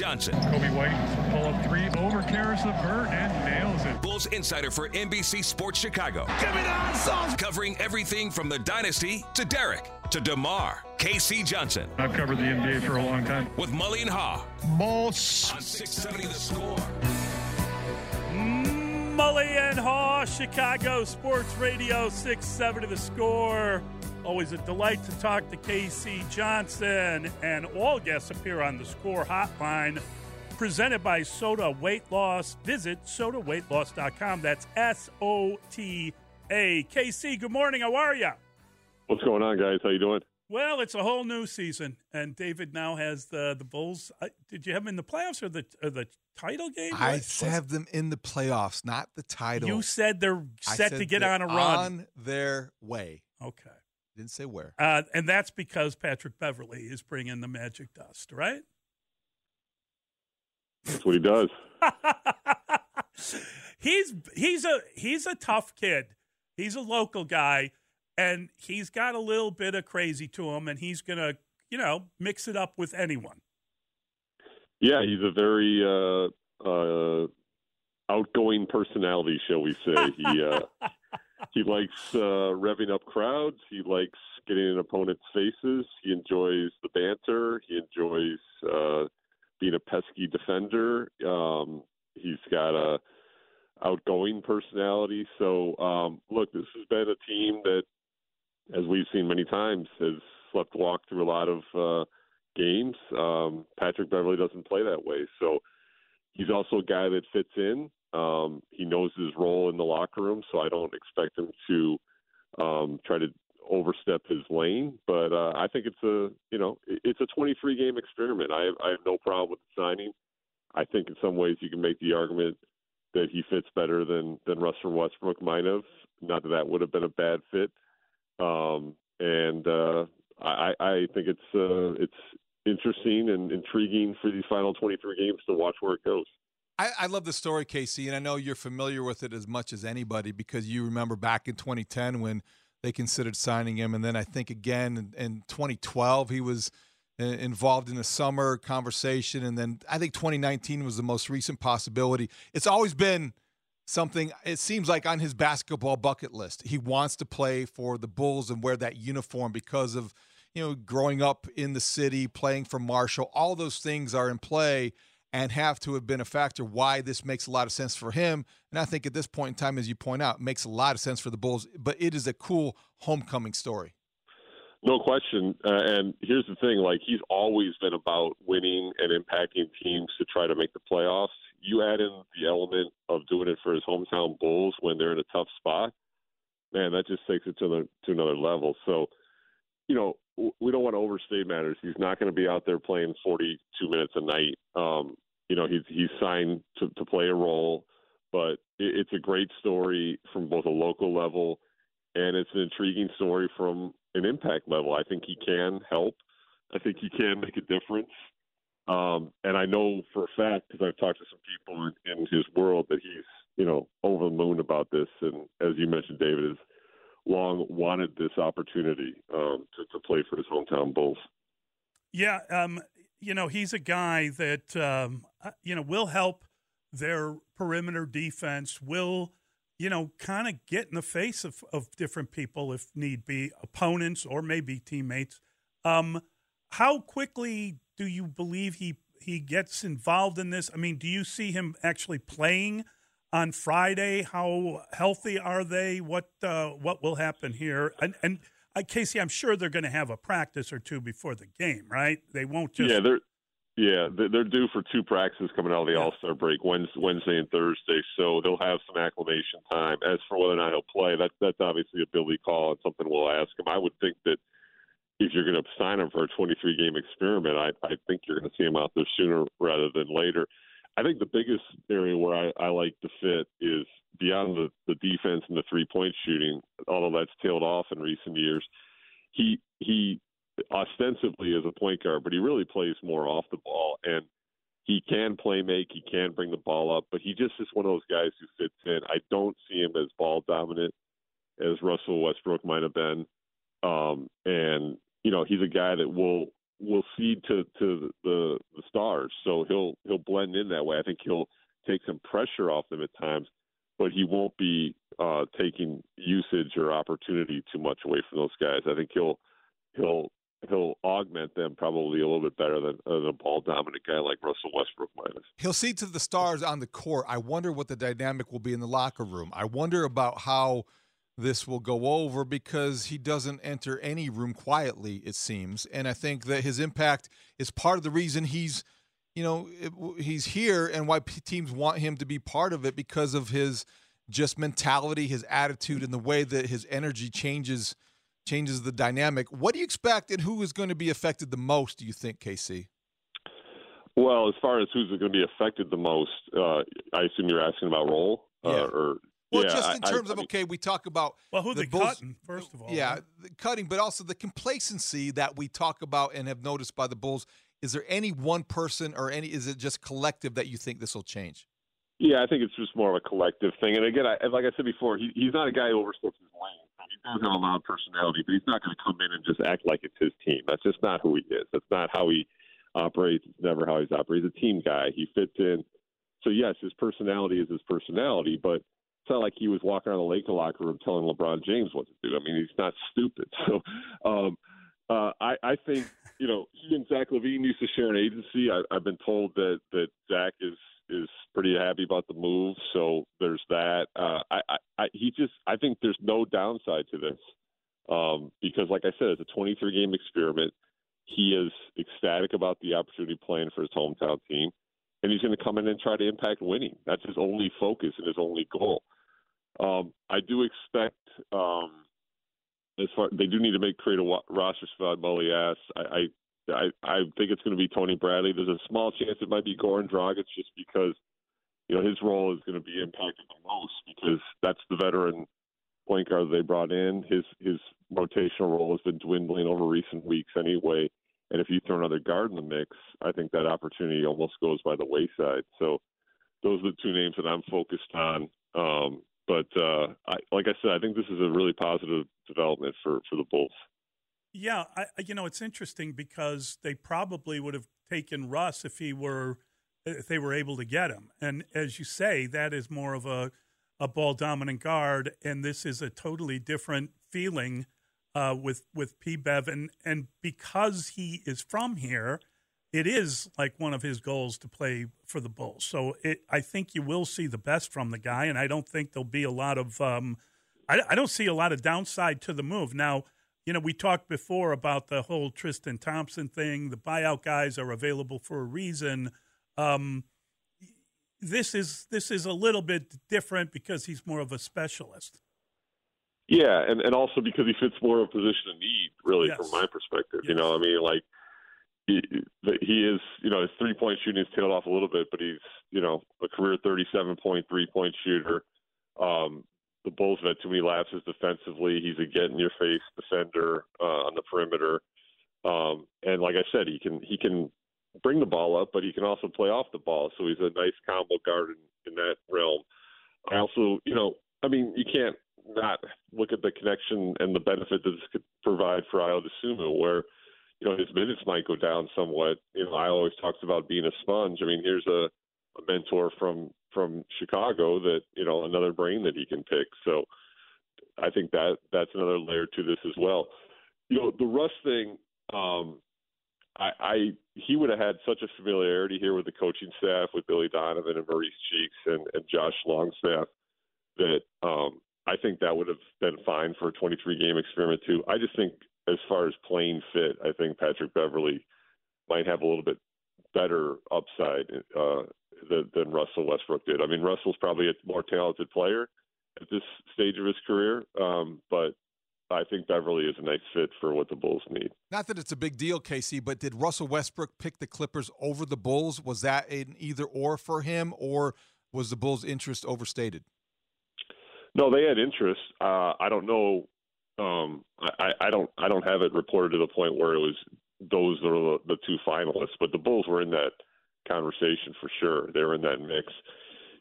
Johnson. Coby White pull up three over Caris LeVert and nails it. Bulls insider for NBC Sports Chicago. Give me the sauce. Covering everything from the dynasty to Derek to DeMar. KC Johnson. I've covered the NBA for a long time. With Mully and Haugh. Boss. On 670 The Score. Mully and Haugh, Chicago Sports Radio 670 The Score. Always a delight to talk to KC Johnson, and all guests appear on the Score Hotline, presented by Sota Weight Loss. Visit sotaweightloss.com. That's S O T A. KC, good morning. How are you? What's going on, guys? How you doing? Well, it's a whole new season, and David now has the the Bulls. Uh, did you have them in the playoffs or the or the title game? I What? have them in the playoffs, not the title. You said they're set said to get on a run. On their way. Okay. Didn't say where. Uh, and that's because Patrick Beverley is bringing the magic dust, right? That's what he does. he's he's a he's a tough kid. He's a local guy, and he's got a little bit of crazy to him, and he's gonna you know mix it up with anyone. Yeah, he's a very uh, uh, outgoing personality, shall we say? He uh, he likes uh, revving up crowds. He likes getting in opponents' faces. He enjoys the banter. He enjoys uh, being a pesky defender. Um, he's got a outgoing personality. So, um, look, this has been a team that, as we've seen many times, has slept walk through a lot of uh, games. Um, Patrick Beverley doesn't play that way. So, he's also a guy that fits in. Um, he knows his role in the locker room, so I don't expect him to um, try to overstep his lane. But uh, I think it's a you know it's a 23 game experiment. I have, I have no problem with the signing. I think in some ways you can make the argument that he fits better than than Russell Westbrook might have. Not that that would have been a bad fit. Um, and uh, I, I think it's uh, it's interesting and intriguing for these final 23 games to watch where it goes. I, I love the story, Casey, and I know you're familiar with it as much as anybody because you remember back in 2010 when they considered signing him, and then I think again in, in 2012 he was uh, involved in a summer conversation, and then I think 2019 was the most recent possibility. It's always been something. It seems like on his basketball bucket list, he wants to play for the Bulls and wear that uniform because of you know growing up in the city, playing for Marshall. All those things are in play and have to have been a factor why this makes a lot of sense for him. And I think at this point in time, as you point out, it makes a lot of sense for the Bulls. But it is a cool homecoming story. No question. Uh, and here's the thing: like he's always been about winning and impacting teams to try to make the playoffs. You add in the element of doing it for his hometown Bulls when they're in a tough spot, man, that just takes it to the to another level. So, you know, we don't want to overstate matters. He's not going to be out there playing 42 minutes a night. Um, you know, he's he's signed to, to play a role, but it, it's a great story from both a local level and it's an intriguing story from an impact level. I think he can help. I think he can make a difference. Um, and I know for a fact because I've talked to some people in, in his world that he's you know over the moon about this. And as you mentioned, David has long wanted this opportunity um, to, to play for his hometown Bulls. Yeah, um, you know, he's a guy that um, you know will help their perimeter defense. Will you know, kind of get in the face of, of different people if need be, opponents or maybe teammates. Um, how quickly do you believe he he gets involved in this? I mean, do you see him actually playing on Friday? How healthy are they? What uh, what will happen here? And and uh, Casey, I'm sure they're going to have a practice or two before the game, right? They won't just yeah they're yeah they're due for two practices coming out of the All Star break Wednesday, Wednesday and Thursday, so they'll have some acclimation time. As for whether or not he'll play, that that's obviously a Billy call and something we'll ask him. I would think that if you're going to sign him for a 23 game experiment, I, I think you're going to see him out there sooner rather than later. I think the biggest area where I, I like to fit is beyond the, the defense and the three point shooting, although that's tailed off in recent years. He he ostensibly is a point guard, but he really plays more off the ball and he can play make, he can bring the ball up, but he just is one of those guys who fits in. I don't see him as ball dominant as Russell Westbrook might have been. Um, and you know, he's a guy that will will cede to to the the stars, so he'll he'll blend in that way. I think he'll take some pressure off them at times, but he won't be uh, taking usage or opportunity too much away from those guys. I think he'll he'll he'll augment them probably a little bit better than, uh, than a ball dominant guy like Russell Westbrook might have. He'll see to the stars on the court. I wonder what the dynamic will be in the locker room. I wonder about how this will go over because he doesn't enter any room quietly, it seems. And I think that his impact is part of the reason he's, you know, he's here and why teams want him to be part of it because of his just mentality, his attitude, and the way that his energy changes changes the dynamic. What do you expect, and who is going to be affected the most? Do you think, KC? Well, as far as who's going to be affected the most, uh, I assume you're asking about role, uh, yeah. or well, yeah, just in I, terms I, of okay, we talk about well, who the they Bulls, cutting first of all. Yeah, right? cutting, but also the complacency that we talk about and have noticed by the Bulls. Is there any one person or any? Is it just collective that you think this will change? Yeah, I think it's just more of a collective thing. And again, I, like I said before, he, he's not a guy who oversteps his lane. He does have a loud personality, but he's not going to come in and just act like it's his team. That's just not who he is. That's not how he operates. It's never how he's operated. He's a team guy. He fits in. So yes, his personality is his personality, but it's not like he was walking around the Laker locker room telling LeBron James what to do. I mean, he's not stupid. So um, uh, I, I think you know he and Zach LaVine used to share an agency. I, I've been told that that Zach is is pretty happy about the move. So there's that. Uh, I, I, I he just I think there's no downside to this um, because, like I said, it's a 23 game experiment. He is ecstatic about the opportunity playing for his hometown team and he's going to come in and try to impact winning. That's his only focus and his only goal. Um, I do expect um, as far they do need to make create a roster spot. Mully asks. I, I I I think it's going to be Tony Bradley. There's a small chance it might be Goran Dragic just because you know his role is going to be impacted the most because that's the veteran point guard they brought in. His his rotational role has been dwindling over recent weeks anyway. And if you throw another guard in the mix, I think that opportunity almost goes by the wayside. So those are the two names that I'm focused on. Um, but uh, I, like I said, I think this is a really positive development for, for the Bulls. Yeah, I, you know it's interesting because they probably would have taken Russ if he were if they were able to get him. And as you say, that is more of a a ball dominant guard, and this is a totally different feeling uh, with with P. Bev, and and because he is from here, it is like one of his goals to play for the Bulls. So it, I think you will see the best from the guy, and I don't think there'll be a lot of. Um, I, I don't see a lot of downside to the move. Now, you know, we talked before about the whole Tristan Thompson thing. The buyout guys are available for a reason. Um, this is this is a little bit different because he's more of a specialist. Yeah, and, and also because he fits more of a position of need, really, Yes. from my perspective. Yes. You know, I mean, like he, he is, you know, his three point shooting has tailed off a little bit, but he's, you know, a career thirty-seven point three point shooter. Um, the Bulls have had too many lapses defensively. He's a get in your face defender uh, on the perimeter, um, and like I said, he can he can bring the ball up, but he can also play off the ball. So he's a nice combo guard in, in that realm. I also, you know, Ayo mean, you can't not look at the connection and the benefit that this could provide for Ayo Dosunmu, where you know his minutes might go down somewhat. You know, I always talks about being a sponge. I mean, here's a, a mentor from from Chicago that you know another brain that he can pick. So I think that that's another layer to this as well. You know, the Russ thing. Um, I, I he would have had such a familiarity here with the coaching staff, with Billy Donovan and Maurice Cheeks and, and Josh Longstaff, that um, I think that would have been fine for a 23 game experiment too. I just think as far as playing fit, I think Patrick Beverley might have a little bit better upside uh, than, than Russell Westbrook did. I mean, Russell's probably a more talented player at this stage of his career, um, but I think Beverley is a nice fit for what the Bulls need. Not that it's a big deal, Casey, but did Russell Westbrook pick the Clippers over the Bulls? Was that an either or for him, or was the Bulls' interest overstated? No, they had interest. Uh, I don't know. Um, I, I don't. I don't have it reported to the point where it was those are the, the two finalists, but the Bulls were in that conversation for sure. They were in that mix,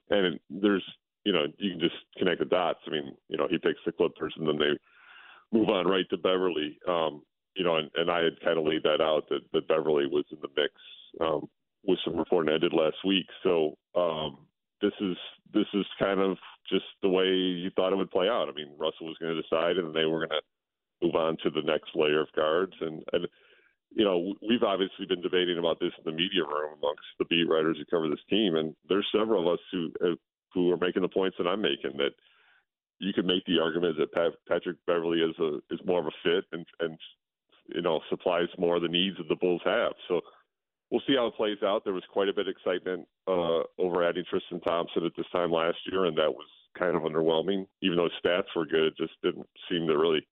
and there's you know you can just connect the dots. I mean, you know, he picks the Clippers, and then they move on right to Beverley. Um, you know, and, and I had kind of laid that out that, that Beverley was in the mix um, with some reporting I did last week. So um, this is this is kind of just the way you thought it would play out. I mean, Russell was going to decide, and they were going to move on to the next layer of guards. And, and you know, we've obviously been debating about this in the media room amongst the beat writers who cover this team, and there's several of us who uh, who are making the points that I'm making that you could make the argument that Pat, Patrick Beverley is a is more of a fit and and you know supplies more of the needs that the Bulls have. So we'll see how it plays out. There was quite a bit of excitement uh, over adding Tristan Thompson at this time last year, and that was kind of underwhelming. Even though stats were good, it just didn't seem to really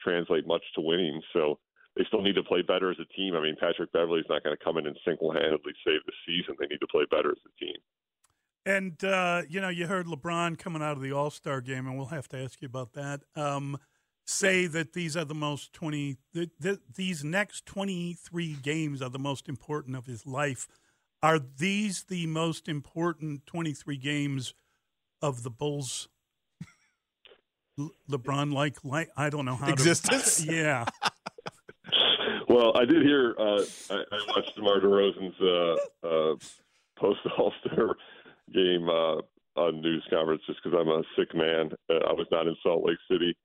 translate much to winning. So they still need to play better as a team. I mean, Patrick Beverley's not going to come in and single-handedly save the season. They need to play better as a team. And uh, you know, you heard LeBron coming out of the All Star game, and we'll have to ask you about that. Um, say that these are the most twenty. The, the, these next twenty three games are the most important of his life. Are these the most important twenty three games of the Bulls? LeBron, like, like I don't know how existence. To, yeah. Well, I did hear. Uh, I, I, watched DeMar DeRozan's uh, uh, post All Star game uh, on news conference just because I'm a sick man. Uh, I was not in Salt Lake City,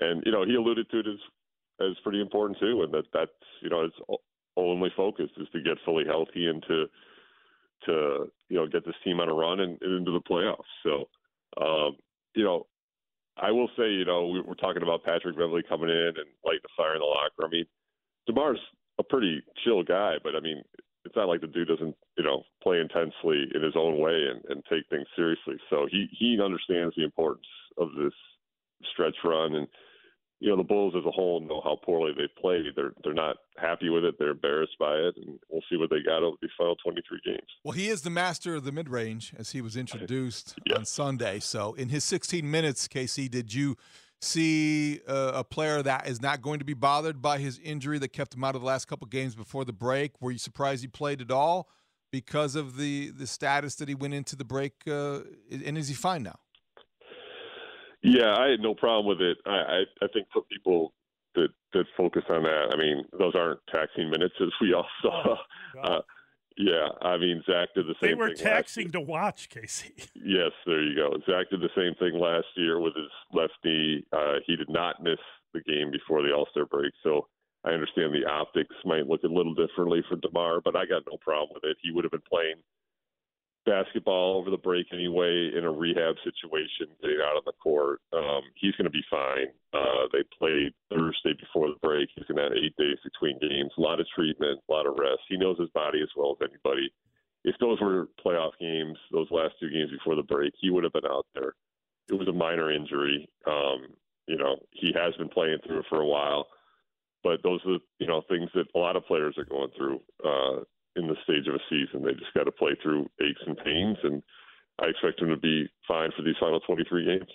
and you know he alluded to it as as pretty important too, and that that's you know his only focus is to get fully healthy and to to you know get this team on a run and, and into the playoffs. So um, you know I will say you know we, we're talking about Patrick Beverley coming in and lighting the fire in the locker. I mean, Demar's a pretty chill guy, but I mean it's not like the dude doesn't, you know, play intensely in his own way and, and take things seriously. So he he understands the importance of this stretch run, and you know the Bulls as a whole know how poorly they played. They're they're not happy with it. They're embarrassed by it, and we'll see what they got over these final 23 games. Well, he is the master of the mid range, as he was introduced yeah. on Sunday. So in his 16 minutes, KC, did you? See uh, a player that is not going to be bothered by his injury that kept him out of the last couple games before the break? Were you surprised he played at all because of the the status that he went into the break? Uh, and is he fine now? Yeah, I had no problem with it. I I, I think for people that that focus on that, I mean, those aren't taxing minutes as we all saw. Oh, uh, yeah, I mean Zach did the same. Thing. They were thing taxing to watch, Casey. Yes, there you go. Zach did the same thing last year with his left knee. Uh, he did not miss the game before the All Star break, so I understand the optics might look a little differently for Demar, but I got no problem with it. He would have been playing basketball over the break anyway in a rehab situation, getting out on the court. Um, he's going to be fine. Uh, they played Thursday before the break. He's going to have eight days between games. A lot of treatment, a lot of rest. He knows his body as well as anybody. If those were playoff games, those last two games before the break, he would have been out there. It was a minor injury. Um, you know, he has been playing through it for a while, but those are you know things that a lot of players are going through. Uh, in the stage of a season. They just got to play through aches and pains, and I expect them to be fine for these final 23 games.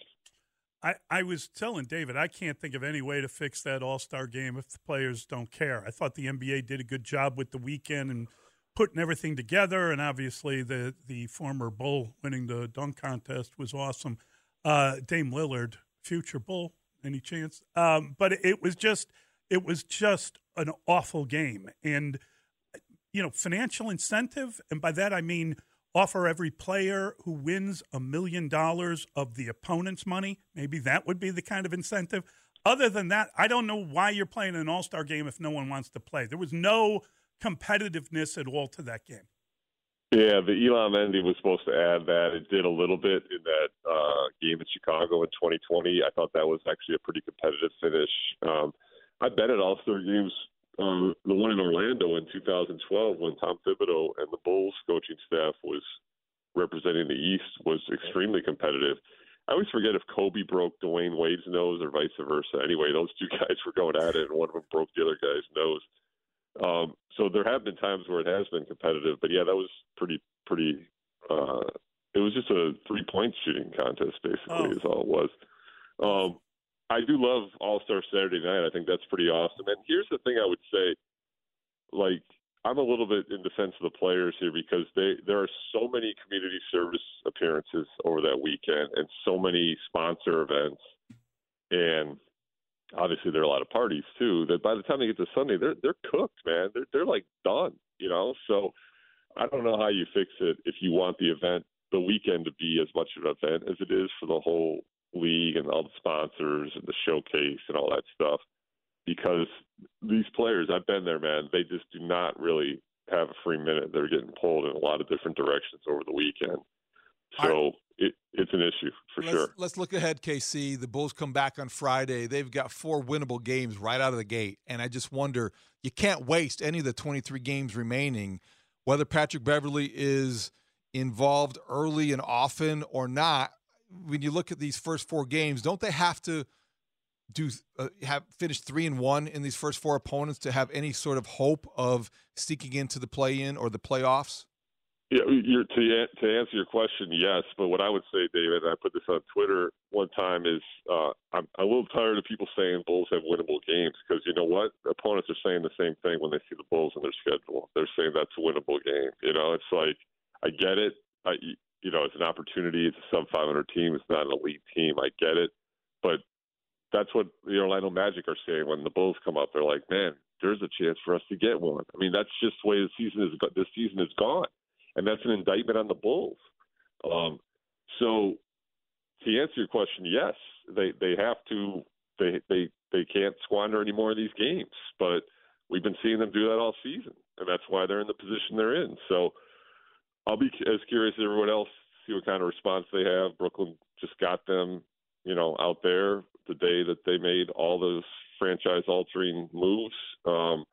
I, I was telling David, I can't think of any way to fix that All Star game if the players don't care. I thought the NBA did a good job with the weekend and putting everything together, and obviously the the former Bull winning the dunk contest was awesome. Uh, Dame Lillard, future Bull, any chance? Um, but it was just it was just an awful game, and – you know, financial incentive, and by that I mean offer every player who wins a million dollars of the opponent's money. Maybe that would be the kind of incentive. Other than that, I don't know why you're playing an all star game if no one wants to play. There was no competitiveness at all to that game. Yeah, the Elam Ending was supposed to add that. It did a little bit in that uh, game in Chicago in 2020. I thought that was actually a pretty competitive finish. Um, I bet at All Star games, um, the one in Orlando in 2012 when Tom Thibodeau and the Bulls coaching staff was representing the East was extremely competitive. I always forget if Kobe broke Dwyane Wade's nose or vice versa. Anyway, those two guys were going at it, and one of them broke the other guy's nose. Um, so there have been times where it has been competitive, but yeah, that was pretty pretty. Uh, it was just a three point shooting contest, basically, oh. is all it was. Um, I do love All Star Saturday Night. I think that's pretty awesome. And here's the thing I would say, like I'm a little bit in defense of the players here because they there are so many community service appearances over that weekend and so many sponsor events and obviously there are a lot of parties too that by the time they get to Sunday they're they're cooked man they're they're like done you know so I don't know how you fix it if you want the event the weekend to be as much of an event as it is for the whole league and all the sponsors and the showcase and all that stuff because these players, I've been there, man. They just do not really have a free minute. They're getting pulled in a lot of different directions over the weekend. So it, it's an issue for let's, sure. Let's look ahead, KC. The Bulls come back on Friday. They've got four winnable games right out of the gate. And I just wonder you can't waste any of the 23 games remaining, whether Patrick Beverley is involved early and often or not. When you look at these first four games, don't they have to – do uh, have finished three and one in these first four opponents to have any sort of hope of sneaking into the play-in or the playoffs? Yeah, to to answer your question, yes. But what I would say, David, and I put this on Twitter one time, is uh, I'm, I'm a little tired of people saying Bulls have winnable games because you know what? Opponents are saying the same thing when they see the Bulls in their schedule. They're saying that's a winnable game. You know, it's like I get it. I you know, it's an opportunity. It's a sub 500 team. It's not an elite team. I get it. But that's what the Orlando Magic are saying when the Bulls come up. They're like, man, there's a chance for us to get one. I mean, that's just the way the season is. This season is gone, and that's an indictment on the Bulls. Um, so, to answer your question, yes, they they have to. They they they can't squander any more of these games, but we've been seeing them do that all season, and that's why they're in the position they're in. So, I'll be as curious as everyone else see what kind of response they have. Brooklyn just got them, you know, out there the day that they made all those franchise altering moves. Um,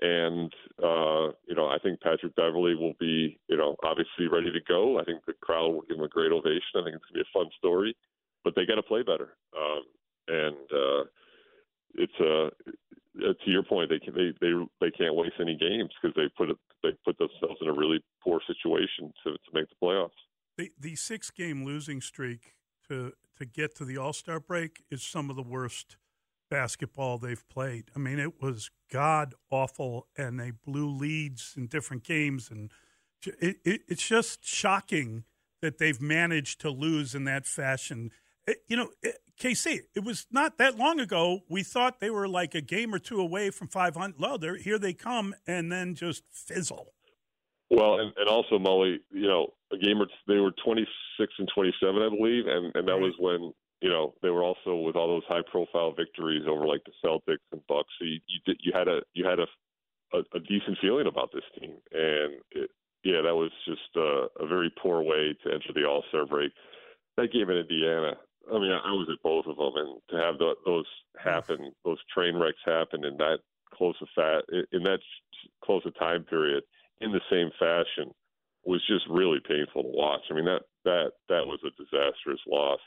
and uh, you know, I think Patrick Beverley will be, you know, obviously ready to go. I think the crowd will give him a great ovation. I think it's gonna be a fun story, but they got to play better. Um, and uh, it's a uh, to your point, they can, they they they can't waste any games because they put they put themselves in a really poor situation to to make the playoffs. The the six game losing streak to to get to the All Star break is some of the worst basketball they've played. I mean, it was god awful, and they blew leads in different games, and it, it, it's just shocking that they've managed to lose in that fashion. It, you know, KC, it was not that long ago. We thought they were like a game or two away from 500. Well, here they come, and then just fizzle. Well, and, and also Mully, you know, a game or they were 26 and 27, I believe, and and that was when you know they were also with all those high profile victories over like the Celtics and Bucks. So you you, did, you had a you had a, a a decent feeling about this team, and it, yeah, that was just a, a very poor way to enter the All Star break. That game in Indiana, I mean, I was at both of them, and to have the, those happen, those train wrecks happen in that close a fat in that close a time period in the same fashion was just really painful to watch. I mean that that that was a disastrous loss,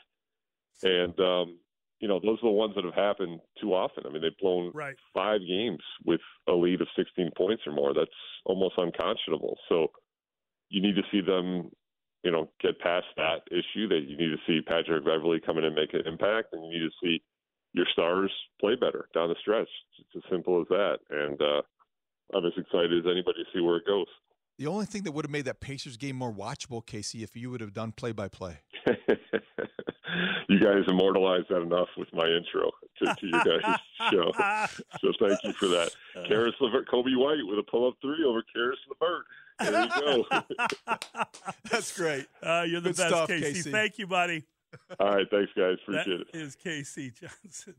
and um, you know those are the ones that have happened too often. I mean they've blown right. five games with a lead of 16 points or more. That's almost unconscionable. So you need to see them, you know, get past that issue. That you need to see Patrick Beverley come in and make an impact, and you need to see your stars play better down the stretch. It's as simple as that. And uh, I'm as excited as anybody to see where it goes. The only thing that would have made that Pacers game more watchable, Casey, if you would have done play by play. You guys immortalized that enough with my intro to, to your guys' show. So thank you for that. Caris LeVert, Coby White with a pull up three over Caris LeVert. There you go. That's great. Uh, you're the Good best, stuff, Casey. Casey. Thank you, buddy. All right, thanks, guys. Appreciate That it. is Casey Johnson.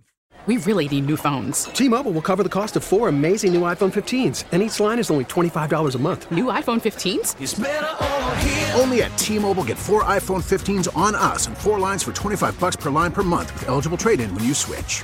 We really need new phones. T-Mobile will cover the cost of four amazing new iPhone 15s, and each line is only $25 a month. New iPhone 15s? Only at T-Mobile get four iPhone 15s on us and four lines for 25 bucks per line per month with eligible trade-in when you switch.